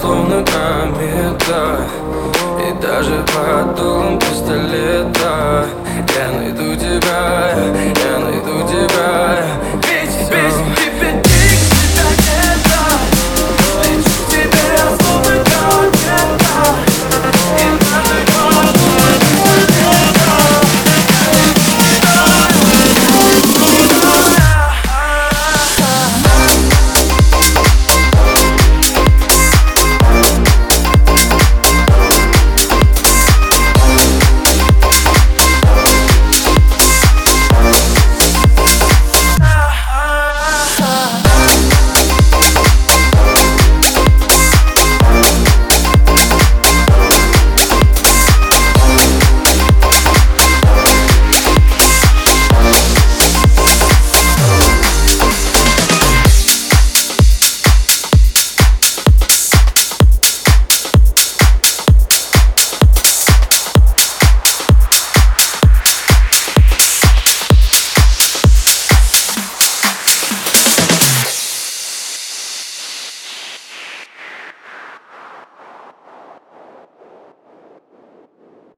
словно комета. И даже под пистолета. Я найду тебя, я найду тебя.